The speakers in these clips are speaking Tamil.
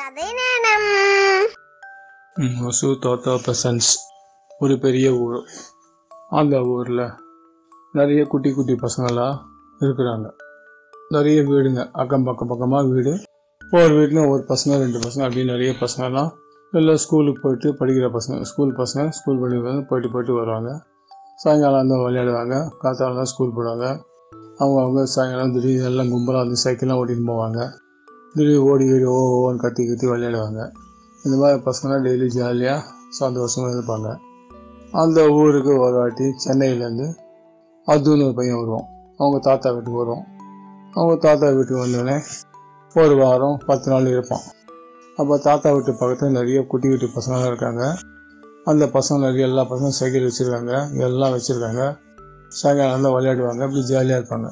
கதை நேரம் ஒசு தோத்தோ பசன்ஸ். ஒரு பெரிய ஊர். அந்த ஊரில் நிறைய குட்டி குட்டி பசங்களாம் இருக்கிறாங்க. நிறைய வீடுங்க. அக்கம் பக்கம் பக்கமாக வீடு. ஒவ்வொரு வீட்லையும் ஒரு பசங்க ரெண்டு பசங்க அப்படி நிறைய பசங்கலாம் எல்லாம் ஸ்கூலுக்கு போயிட்டு படிக்கிற பசங்க ஸ்கூல் பசங்க ஸ்கூல் படிக்கிறது போயிட்டு போயிட்டு வருவாங்க. சாயங்காலம் வந்து விளையாடுவாங்க. காத்தாலாம் ஸ்கூல் போடுவாங்க. அவங்க அவங்க சாயங்காலம் திடீர்னு எல்லாம் கும்பலாக வந்து சைக்கிள்லாம் ஓட்டின்னு போவாங்க. திடீர்னு ஓடி ஓடி ஓ ஓன்னு கத்தி கத்தி விளையாடுவாங்க. இந்த மாதிரி பசங்களாம் டெய்லி ஜாலியாக சந்தோஷமாக இருப்பாங்க. அந்த ஊருக்கு ஒரு வாட்டி சென்னையிலேருந்து அதுன்னு ஒரு பையன் வருவோம் அவங்க தாத்தா வீட்டுக்கு வருவோம் அவங்க தாத்தா வீட்டுக்கு வந்தோடனே ஒரு வாரம் பத்து நாள் இருப்பான். அப்போ தாத்தா வீட்டு பக்கத்தில் நிறைய குட்டி குட்டி பசங்களாம் இருக்காங்க. அந்த பசங்க நிறைய எல்லா பசங்களும் சைக்கிள் வச்சுருக்காங்க. எல்லாம் வச்சுருக்காங்க. சாயங்காலம் விளையாடுவாங்க. அப்படி ஜாலியாக இருப்பாங்க.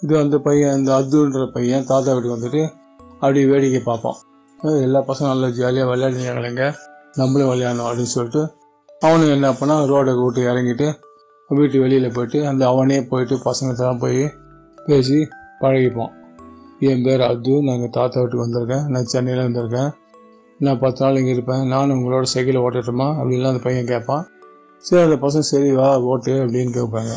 இது வந்து பையன் இந்த அதுன்ற பையன் தாத்தா வீட்டுக்கு வந்துட்டு அப்படி வேடிக்கை பார்ப்போம். எல்லா பசங்களும் நல்லா ஜாலியாக விளையாடுறாங்க நம்மளும் விளையாடணும் அப்படின்னு சொல்லிட்டு அவனும் என்ன பண்ணால் ரோடை விட்டு இறங்கிட்டு வீட்டு வெளியில் போயிட்டு அந்த அவனே போயிட்டு பசங்கள்லாம் போய் பேசி பழகிப்போம். என் பேர் அது நாங்கள் தாத்தா வீட்டுக்கு வந்திருக்கேன். நான் சென்னையில் வந்திருக்கேன் நான் பத்து நாள் இங்கே இருப்பேன். நானும் உங்களோட சைக்கிளை ஓட்டட்டுமா? அப்படின்லாம் அந்த பையன் கேட்பான். சரி அந்த பசங்க சரி வா ஓட்டு அப்படின்னு கேட்பாங்க.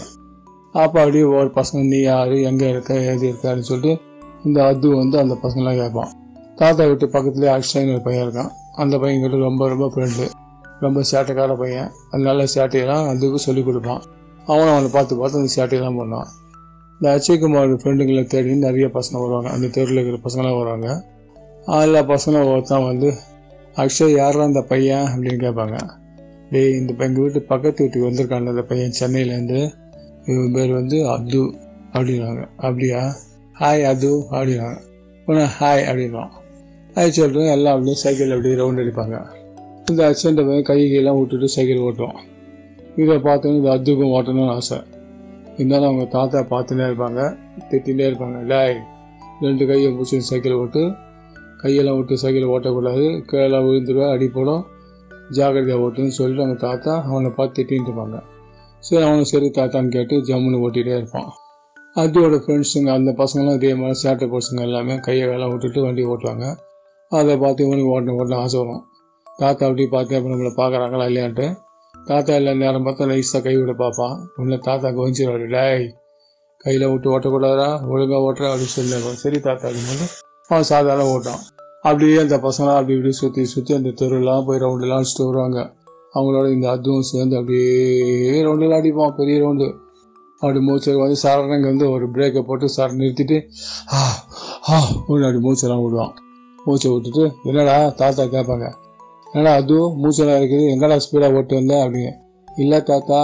அப்போ அப்படியே ஒரு பசங்க நீ யார்? எங்கே இருக்க? ஏது இருக்க? அப்படின்னு சொல்லிட்டு இந்த அது வந்து அந்த பசங்களாம் கேட்பான். தாத்தா வீட்டு பக்கத்துலேயே அக்ஷய்னு ஒரு பையன் இருக்கான். அந்த பையன் கிட்ட ரொம்ப ரொம்ப ஃப்ரெண்டு ரொம்ப சேட்டைக்கார பையன். அது நல்ல சேட்டையெல்லாம் அதுக்கு சொல்லிக் கொடுப்பான். அவனும் அவனை பார்த்து பார்த்து அந்த சேட்டையெல்லாம் பண்ணுவான். இந்த அஜய்குமார் ஃப்ரெண்டுங்களை தேடி நிறைய பசங்க வருவாங்க. அந்த தெருவில் இருக்கிற பசங்களாம் வருவாங்க. எல்லா பசங்களும் ஒருத்தான் வந்து அக்ஷய் யாரா அந்த பையன்? அப்படின்னு கேட்பாங்க. டேய் இந்த எங்கள் வீட்டு பக்கத்து வீட்டுக்கு வந்திருக்காங்க அந்த பையன் சென்னையிலேருந்து இவன் பேர் வந்து அப்து அப்படின்னாங்க அப்படியா? ஹாய் அது அப்படின்னா உன ஹாய் அப்படின்வான் ஹாய் சொல்கிறேன் எல்லாம் அப்படியே சைக்கிள் அப்படியே ரவுண்ட் அடிப்பாங்க. இந்த அச்சன்ட்ட பையன் கை கையெல்லாம் விட்டுட்டு சைக்கிள் ஓட்டுவோம் இதை பார்த்தோன்னு இந்த அத்துக்கும் ஓட்டணும்னு ஆசை. இருந்தாலும் அவங்க தாத்தா பார்த்துட்டே இருப்பாங்க. திட்டிகிட்டே இருப்பாங்க. டாய் ரெண்டு கையை பிடிச்சி சைக்கிள் ஓட்டு. கையெல்லாம் விட்டு சைக்கிள் ஓட்டக்கூடாது. கீழே விழுந்துருவா அடி போடும். ஜாக்கிரதையாக ஓட்டுன்னு சொல்லிட்டு அவங்க தாத்தா அவனை பார்த்து திட்டின்னு இருப்பாங்க. சரி அவனும் சரி தாத்தான்னு கேட்டு ஜம்முன்னு ஓட்டிகிட்டே இருப்பான். அதோட ஃப்ரெண்ட்ஸுங்க அந்த பசங்களும் இதே மாதிரி சேட்டை பசங்க எல்லாமே கையை வேலை விட்டுட்டு வண்டி ஓட்டுவாங்க. அதை பார்த்து இவனுக்கு ஓட்டணும் ஓட்டணும் ஆசை வரும். தாத்தா அப்படி பார்த்து அப்புறம் நம்மளை பார்க்குறாங்களா இல்லையான்ட்டு. தாத்தா இல்லை நேரம் பார்த்தா நைஸாக கை விட பார்ப்பான். உன்னை தாத்தா கவனிச்சிருவாரு டேய் கையில் விட்டு ஓட்டக்கூடாதா ஒழுங்காக ஓட்டுற அப்படின்னு சொல்லி சரி தாத்தா அப்படின்னு அவன் சாதாரண ஓட்டான் அப்படியே அந்த பசங்களாம் அப்படி இப்படி சுற்றி சுற்றி அந்த தெருலாம் போய் ரவுண்டெல்லாம் அடிச்சுட்டு வருவாங்க. அவங்களோட இந்த அதுவும் சேர்ந்து அப்படியே ரவுண்டெல்லாம் அடிப்பான் பெரிய ரவுண்டு அப்படி மூச்சு வந்து சரணங்க வந்து ஒரு பிரேக்கை போட்டு சர நிறுத்திட்டு ஆ ஆ அப்படி மூச்செல்லாம் விடுவான். மூச்சை விட்டுட்டு என்னடா? தாத்தா கேட்பாங்க. என்னடா அதுவும் மூச்செல்லாம் இருக்குது. எங்கடா ஸ்பீடாக ஓட்டு வந்தேன் அப்படிங்க இல்லை தாத்தா.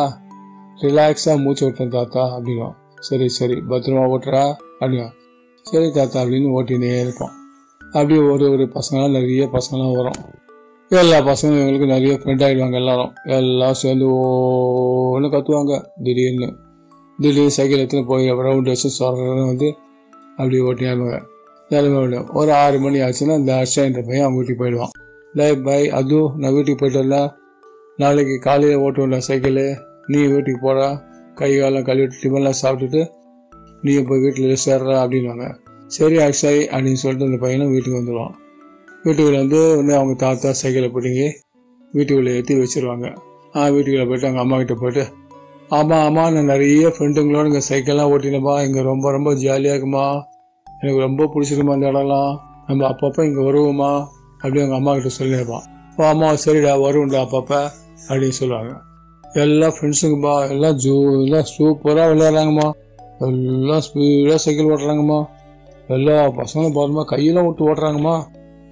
ரிலாக்ஸாக மூச்சு விட்டேன் தாத்தா அப்படின்வான் சரி சரி. பத்திரமா ஓட்டுறா அப்படின்வான் சரி தாத்தா அப்படின்னு ஓட்டினே இருப்போம் அப்படியே ஒரு ஒரு பசங்களாம் நிறைய பசங்களாம் வரும். எல்லா பசங்களும் எங்களுக்கு நிறைய ஃப்ரெண்ட் ஆகிடுவாங்க எல்லாரும். எல்லாம் சேர்ந்து ஒன்று கற்றுவாங்க திடீர்னு. திடீர்னு சைக்கிள் எடுத்துன்னு போய் ரவுண்ட் வச்சு சொல்கிறேன்னு வந்து அப்படியே ஓட்டினாங்க எல்லாமே விடும் ஒரு ஆறு மணி ஆச்சுன்னா இந்த அர்ஷன்ற பையன் அவங்க வீட்டுக்கு போயிடுவான். டே பாய் அதுவும் நான் வீட்டுக்கு போயிட்டல நாளைக்கு காலையில் ஓட்டுவோம்ல சைக்கிள். நீ வீட்டுக்கு போடா. கை காலம் கழுவிட்டு டிஃபன்லாம் சாப்பிட்டுட்டு நீ போய் வீட்டில் சேர்றா அப்படின்வாங்க சரி அக்ஷய் அப்படின்னு சொல்லிட்டு அந்த பையனும் வீட்டுக்கு வந்துடுவான் வீட்டுக்குள்ள வந்து உடனே அவங்க தாத்தா சைக்கிளை பிடிங்கி வீட்டுக்குள்ளே ஏற்றி வச்சிருவாங்க. ஆ வீட்டுக்குள்ளே போயிட்டு அவங்க அம்மா கிட்ட போயிட்டு ஆமாம் ஆமாம் நான் நிறைய ஃப்ரெண்டுங்களோட இங்கே சைக்கிள்லாம் ஓட்டினப்பா இங்கே ரொம்ப ரொம்ப ஜாலியாக இருக்குமா? எனக்கு ரொம்ப பிடிச்சிருக்குமா அந்த இடம்லாம்? நம்ம அப்பப்போ இங்கே வருவோமா? அப்படின்னு எங்கள் அம்மா கிட்ட சொல்லியிருப்பான் ஓ அம்மா சரிடா வருவோம்டா அப்பப்போ அப்படின்னு சொல்லுவாங்க. எல்லா ஃப்ரெண்ட்ஸுங்கப்பா எல்லாம் ஜூ எல்லாம் சூப்பராக விளையாடுறாங்கம்மா. எல்லாம் ஸ்பீடாக சைக்கிள் ஓட்டுறாங்கம்மா. எல்லா பசங்களும் பாருமா கையெல்லாம் விட்டு ஓட்டுறாங்கம்மா.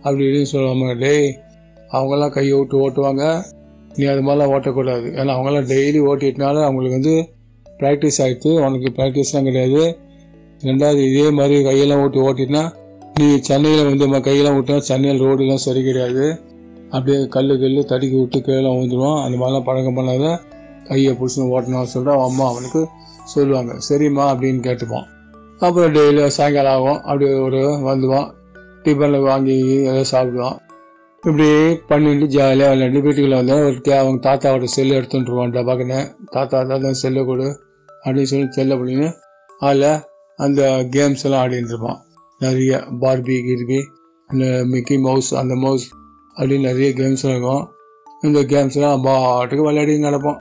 அப்படி இப்படின்னு சொல்லுவாங்க. டேய் அவங்கெல்லாம் கையை விட்டு ஓட்டுவாங்க. நீ அது மாதிரிலாம் ஓட்டக்கூடாது. ஏன்னா அவங்களாம் டெய்லி ஓட்டிட்டனால அவங்களுக்கு வந்து ப்ராக்டிஸ் ஆகிடுது உனக்கு ப்ராக்டிஸ்லாம் கிடையாது. ரெண்டாவது இதே மாதிரி கையெல்லாம் ஓட்டி ஓட்டினா நீ சென்னையில் வந்து நம்ம கையெல்லாம் விட்டா சென்னையில் ரோடுலாம் சரி கிடையாது. அப்படியே கல் கல் தடுக்கி விட்டு கீழே விழுந்துருவான். அந்த மாதிரிலாம் பழக்கம் பண்ணாத கையை பிடிச்சி ஓட்டணும்னு சொல்லிட்டு அவன் அம்மா அவனுக்கு சொல்லுவாங்க. சரிம்மா அப்படின்னு கேட்டுப்பான். அப்புறம் டெய்லியும் சாயங்காலம் ஆகும். அப்படியே ஒரு வந்துவான் டிஃபனில் வாங்கி எதாவது சாப்பிடுவான். இப்படி பண்ணிட்டு ஜாலியாக விளையாண்டு வீட்டுக்குள்ள வந்தேன் ஒரு தே அவங்க தாத்தாவோட செல்லு எடுத்துட்டுருவான் டபாக்குன்னு தாத்தா தான் செல்லை கொடு. அப்படின்னு சொல்லி செல்லை அப்படின்னு அதில் அந்த கேம்ஸ் எல்லாம் ஆடிட்டு இருப்பான். நிறைய பார்பி கிர்பி அந்த மிக்கி மவுஸ் அந்த மவுஸ் அப்படின்னு நிறைய கேம்ஸ் இருக்கும். இந்த கேம்ஸ்லாம் பாட்டுக்கு விளையாடி நடப்போம்.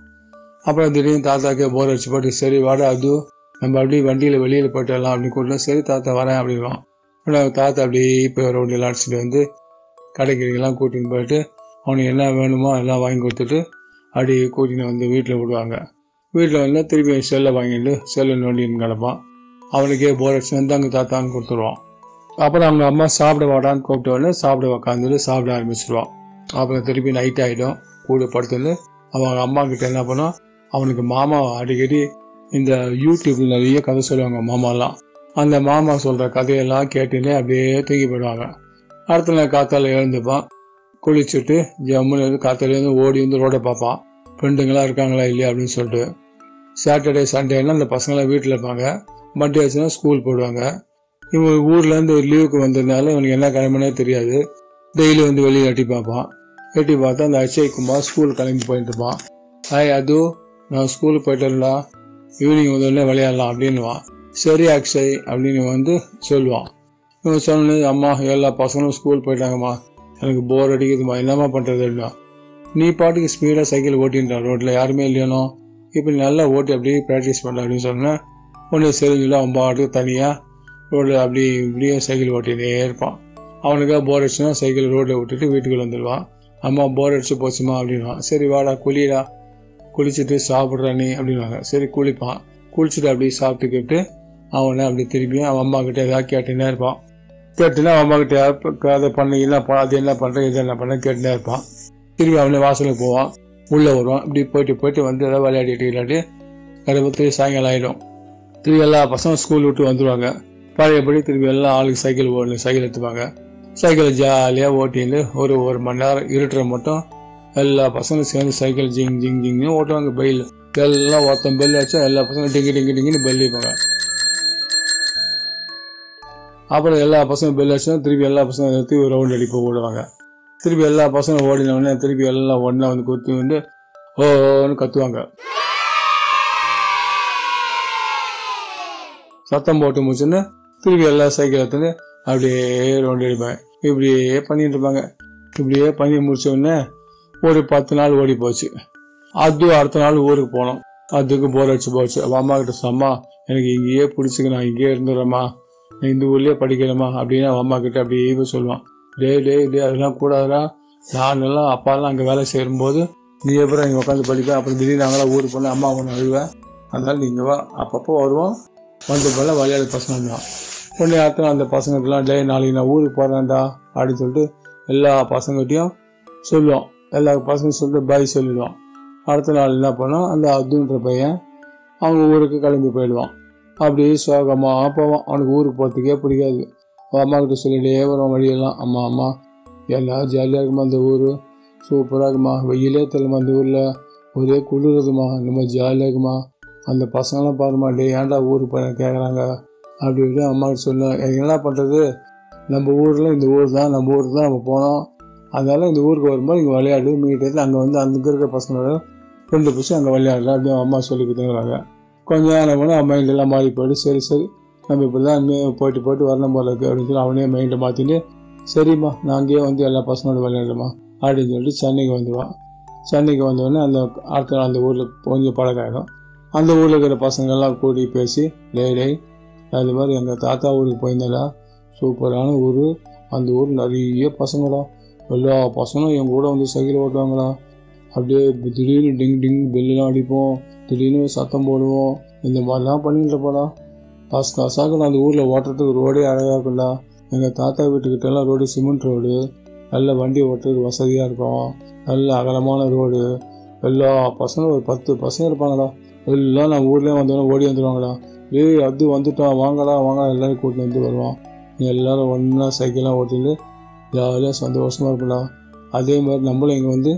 அப்புறம் திடீர்னு தாத்தாக்கே போர் அடிச்சு போட்டு சரி வாடா அது நம்ம அப்படியே வண்டியில் வெளியில் போயிட்டு வரலாம் அப்படின்னு கூட்டினா சரி தாத்தா வரேன் அப்படின்வான் ஆனால் தாத்தா அப்படியே இப்போ ரோட்டில் அடிச்சுட்டு வந்து கடைக்கெல்லாம் கூட்டின்னு போயிட்டு அவனுக்கு என்ன வேணுமோ எல்லாம் வாங்கி கொடுத்துட்டு அப்படியே கூட்டின்னு வந்து வீட்டில் விடுவாங்க. வீட்டில் வந்து திருப்பி செல்லை வாங்கிட்டு செல்லை நோண்டின்னு கிடப்பான். அவனுக்கே போர் அடிச்சு வந்து அங்கே தாத்தான்னு கொடுத்துருவான். அப்புறம் அவங்க அம்மா சாப்பிட வாடான்னு கூப்பிட்ட உடனே சாப்பிட உக்காந்துட்டு சாப்பிட ஆரம்பிச்சிடுவான் அப்புறம் திருப்பி நைட் ஆகிடும் கூட படுத்துன்னு அவங்க அம்மா கிட்ட என்ன பண்ணும் அவனுக்கு மாமா அடிக்கடி இந்த யூடியூப்ல நிறைய கதை சொல்லுவாங்க மாமாலாம். அந்த மாமா சொல்கிற கதையெல்லாம் கேட்டுன்னு அப்படியே தூங்கி போயிடுவாங்க. அடுத்த நாள் காத்தால எழுந்துப்பான். குளிச்சுட்டு ஜம்முன்னு இருந்து காத்தால இருந்து ஓடி வந்து ரோட பார்ப்பான். ஃப்ரெண்டுங்களா இருக்காங்களா இல்லையா அப்படின்னு சொல்லிட்டு. சாட்டர்டே சண்டேலாம் அந்த பசங்களாம் வீட்டில் இருப்பாங்க. மண்டே ஆச்சுன்னா ஸ்கூல் போடுவாங்க. இவங்க ஊர்லேருந்து ஒரு லீவுக்கு வந்ததுனால இவனுக்கு என்ன கிளம்புனே தெரியாது. டெய்லி வந்து வெளியே எட்டி பார்ப்பான். எட்டி பார்த்தா அந்த அஜய் குமார் ஸ்கூல் கிளம்பி போயிட்டு இருப்பான். ஹாய் அது நான் ஸ்கூலுக்கு போயிட்டு இருந்தா ஈவினிங் வந்தோடனே விளையாடலாம் அப்படின்னுவான். சரி அக்ஷய் அப்படின்னு வந்து சொல்லுவான். இவன் அம்மா எல்லா பசங்களும் ஸ்கூல் போயிட்டாங்கம்மா. எனக்கு போர் அடிக்குதுமா என்னம்மா பண்ணுறது அப்படின்னா நீ பாட்டுக்கு ஸ்பீடாக சைக்கிள் ஓட்டின்றான். ரோட்டில் யாருமே இல்லையானோ? இப்போ நல்லா ஓட்டி அப்படியே ப்ராக்டிஸ் பண்ண அப்படின்னு சொன்னேன். ஒன்று சரிஞ்சில அவன் பாட்டுக்கு தனியாக ரோட்டில் அப்படி இப்படியே சைக்கிள் ஓட்டிகிட்டே இருப்பான். அவனுக்காக போர் அடிச்சுன்னா சைக்கிள் ரோட்டில் விட்டுட்டு வீட்டுக்குள்ளே வந்துடுவான் அம்மா போர் அடிச்சு போச்சுமா? அப்படின்வான் சரி வாடா குளிடா. குளிச்சுட்டு சாப்பிட்றா நீ அப்படின்வாங்க சரி குளிப்பான். குளிச்சுட்டு அப்படியே சாப்பிட்டுக்கிட்டு அவனை அப்படி திரும்பி அவன் அம்மா கிட்டே ஏதாவது கேட்டுனே இருப்பான். கேட்டுனா அம்மாக்கிட்ட அம்மா அதை பண்ணி என்ன அது என்ன பண்ணுறேன் இது என்ன பண்ண கேட்டுனே இருப்பான். திரும்பி அவனே வாசலுக்கு போவான். உள்ளே வருவான். இப்படி போயிட்டு போயிட்டு வந்து எதாவது விளையாடிட்டு விளையாடி கருப்பத்து சாயங்காலம் ஆகிடும் திரும்பி எல்லா பசங்களும் ஸ்கூல் விட்டு வந்துடுவாங்க பழையபடி திரும்பி எல்லாம் ஆளுக்கு சைக்கிள் ஓடணும் சைக்கிள் எடுத்துப்பாங்க. சைக்கிளை ஜாலியாக ஓட்டின்னு ஒரு ஒரு மணி நேரம் இருட்டுற மட்டும் எல்லா பசங்களும் சேர்ந்து சைக்கிள் ஜிங் ஜிங் ஜிங்னு ஓட்டுவாங்க. பெயில் எல்லாம் ஒருத்தன் பெல் வச்சா எல்லா பசங்களும் டிங்கி டிங்கி டிங்கின்னு பெல் வைப்பாங்க அப்புறம் எல்லா பசங்களும் பெல் அடிச்சோம் திருப்பி எல்லா பசங்களும் நிறுத்தி ஒரு ரவுண்ட் அடிப்ப ஓடுவாங்க திருப்பி எல்லா பசங்களும் ஓடின உடனே திருப்பி எல்லாம் ஒன்றா வந்து குத்தி வந்து ஓன்னு கத்துவாங்க. சத்தம் போட்டு முடிச்சுன்னு திருப்பி எல்லா சைக்கிள் எடுத்துன்னு அப்படியே ரவுண்ட் அடிப்பேன் இப்படியே பண்ணிட்டு இருப்பாங்க. இப்படியே பண்ணி முடிச்ச உடனே ஒரு பத்து நாள் ஓடி போச்சு. அது அடுத்த நாள் ஊருக்கு போனோம். அதுக்கு போர் அடிச்சு போச்சு. அவ அம்மா கிட்ட சொம்மா எனக்கு இங்கேயே பிடிச்சிக்க நான் இங்கேயே இருந்துடுறேம்மா. இந்த ஊர்லேயே படிக்கிறேம்மா அப்படின்னு அவன் அம்மா கிட்ட அப்படியே சொல்லுவான். டே டே டே அதெல்லாம் கூடாதுடா. நான் எல்லாம் அப்பாலாம் அங்கே வேலை செய்யும்போது நீ எப்பறம் இங்கே உட்காந்து படிப்பேன் அப்புறம் திடீர்னு நாங்களாம் ஊருக்கு போனேன் அம்மா ஒன்று அழுவேன் அதனால நீங்கள் வா. அப்பப்போ வருவோம். வந்து போல விளையாடு பசங்க தான். உடனே அடுத்த அந்த பசங்களுக்குலாம் டே நாளைக்கு நான் ஊருக்கு போகிறேன்டா அப்படின்னு சொல்லிட்டு எல்லா பசங்கள்கிட்டையும் சொல்லுவோம் எல்லா பசங்க சொல்லிட்டு பாய் சொல்லிடுவோம் அடுத்த நாள் என்ன பண்ணோம் அந்த அப்துன்ற பையன் அவங்க ஊருக்கு கிளம்பி போயிடுவான். அப்படியே சோகமாக போவான் அவனுக்கு ஊருக்கு போகிறதுக்கே பிடிக்காது. அவன் அம்மா கிட்ட சொல்லிட்டே வருவான் வழியெல்லாம். அம்மா அம்மா எல்லாம் ஜாலியாக இருக்குமா அந்த ஊர்? சூப்பராக இருக்குமா? வெயிலே தெரியலமா அந்த ஊரில்? ஒரே குளிருதுமா நம்ம ஜாலியாக இருக்குமா? அந்த பசங்களாம் பாருமா டே ஏன்டா ஊருக்கு போய் கேட்குறாங்க அப்படி இப்படி சொன்னேன் சொல்லுவேன் எனக்கு என்ன பண்ணுறது நம்ம ஊரில் இந்த ஊர் தான் நம்ம ஊருக்கு தான் நம்ம போனோம். அதனால் இந்த ஊருக்கு வரும்போது இங்கே விளையாடு மீட்டு அங்கே வந்து அங்கே இருக்கிற பசங்களோட ஃப்ரெண்டு பிடிச்சி அங்கே விளையாடலாம் அப்படின்னு அம்மா சொல்லி கொடுத்துங்கிறாங்க கொஞ்ச நேரம் கூட அவன் மைண்ட் எல்லாம் மாறி போயிட்டு சரி சரி. நம்ம இப்படி தான் இனிமேல் போயிட்டு போயிட்டு வரணும் போல இருக்குது அப்படின்னு சொல்லி அவனே மைண்டை மாற்றிட்டு சரிம்மா நான் அங்கேயே வந்து எல்லா பசங்களோட விளையாடுமா அப்படின்னு சொல்லிட்டு சென்னைக்கு வந்துடுவான் சென்னைக்கு வந்தோடனே அந்த அடுத்த நாள் அந்த ஊரில் கொஞ்சம் பழகாயிடும். அந்த ஊரில் இருக்கிற பசங்கள்லாம் கூடி பேசி டேய் அது மாதிரி எங்கள் தாத்தா ஊருக்கு போயிருந்தா சூப்பரான ஊர். அந்த ஊர் நிறைய பசங்களா எல்லா பசங்களும் என் கூட வந்து சைக்கிள் ஓட்டுவாங்களா அப்படியே திடீர்னு டிங் டிங் பெல்லாம் அடிப்போம். திடீர்னு சத்தம் போடுவோம். இந்த மாதிரிலாம் பண்ணிட்டு இருப்போடா காசு காசாக அந்த ஊரில் ஓட்டுறதுக்கு ரோடே அழகாக இருக்கும்டா. எங்கள் தாத்தா வீட்டுக்கிட்டலாம் ரோடு சிமெண்ட் ரோடு. நல்ல வண்டி ஓட்டுறதுக்கு வசதியாக இருக்கும். நல்ல அகலமான ரோடு. எல்லா பசங்களும் ஒரு பத்து பசங்க இருப்பாங்கடா. எல்லாம் நான் ஊர்லேயே வந்தோடனே ஓடி வந்துடுவாங்கடா ஏய் அது வந்துட்டோம் வாங்கடா வாங்கடா. எல்லோரும் கூட்டிட்டு வந்து வருவான் எல்லாரும் ஒன்றா சைக்கிளாக ஓட்டிட்டு ஜாலியாக சந்தோஷமாக இருக்கலாம் அதே மாதிரி நம்மளும் இங்கே வந்து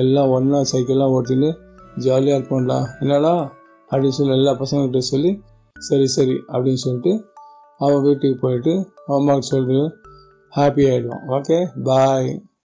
எல்லாம் ஒன்றா சைக்கிளாக ஓட்டிட்டு ஜாலியாக இருப்போம்டா என்னடா? அப்படின்னு சொல்லி எல்லா பசங்கள்கிட்ட சொல்லி சரி சரி அப்படின்னு சொல்லிட்டு அவன் வீட்டுக்கு போயிட்டு அம்மாவுக்கு சொல்லிட்டு ஹாப்பி ஆகிடுவான் ஓகே பாய்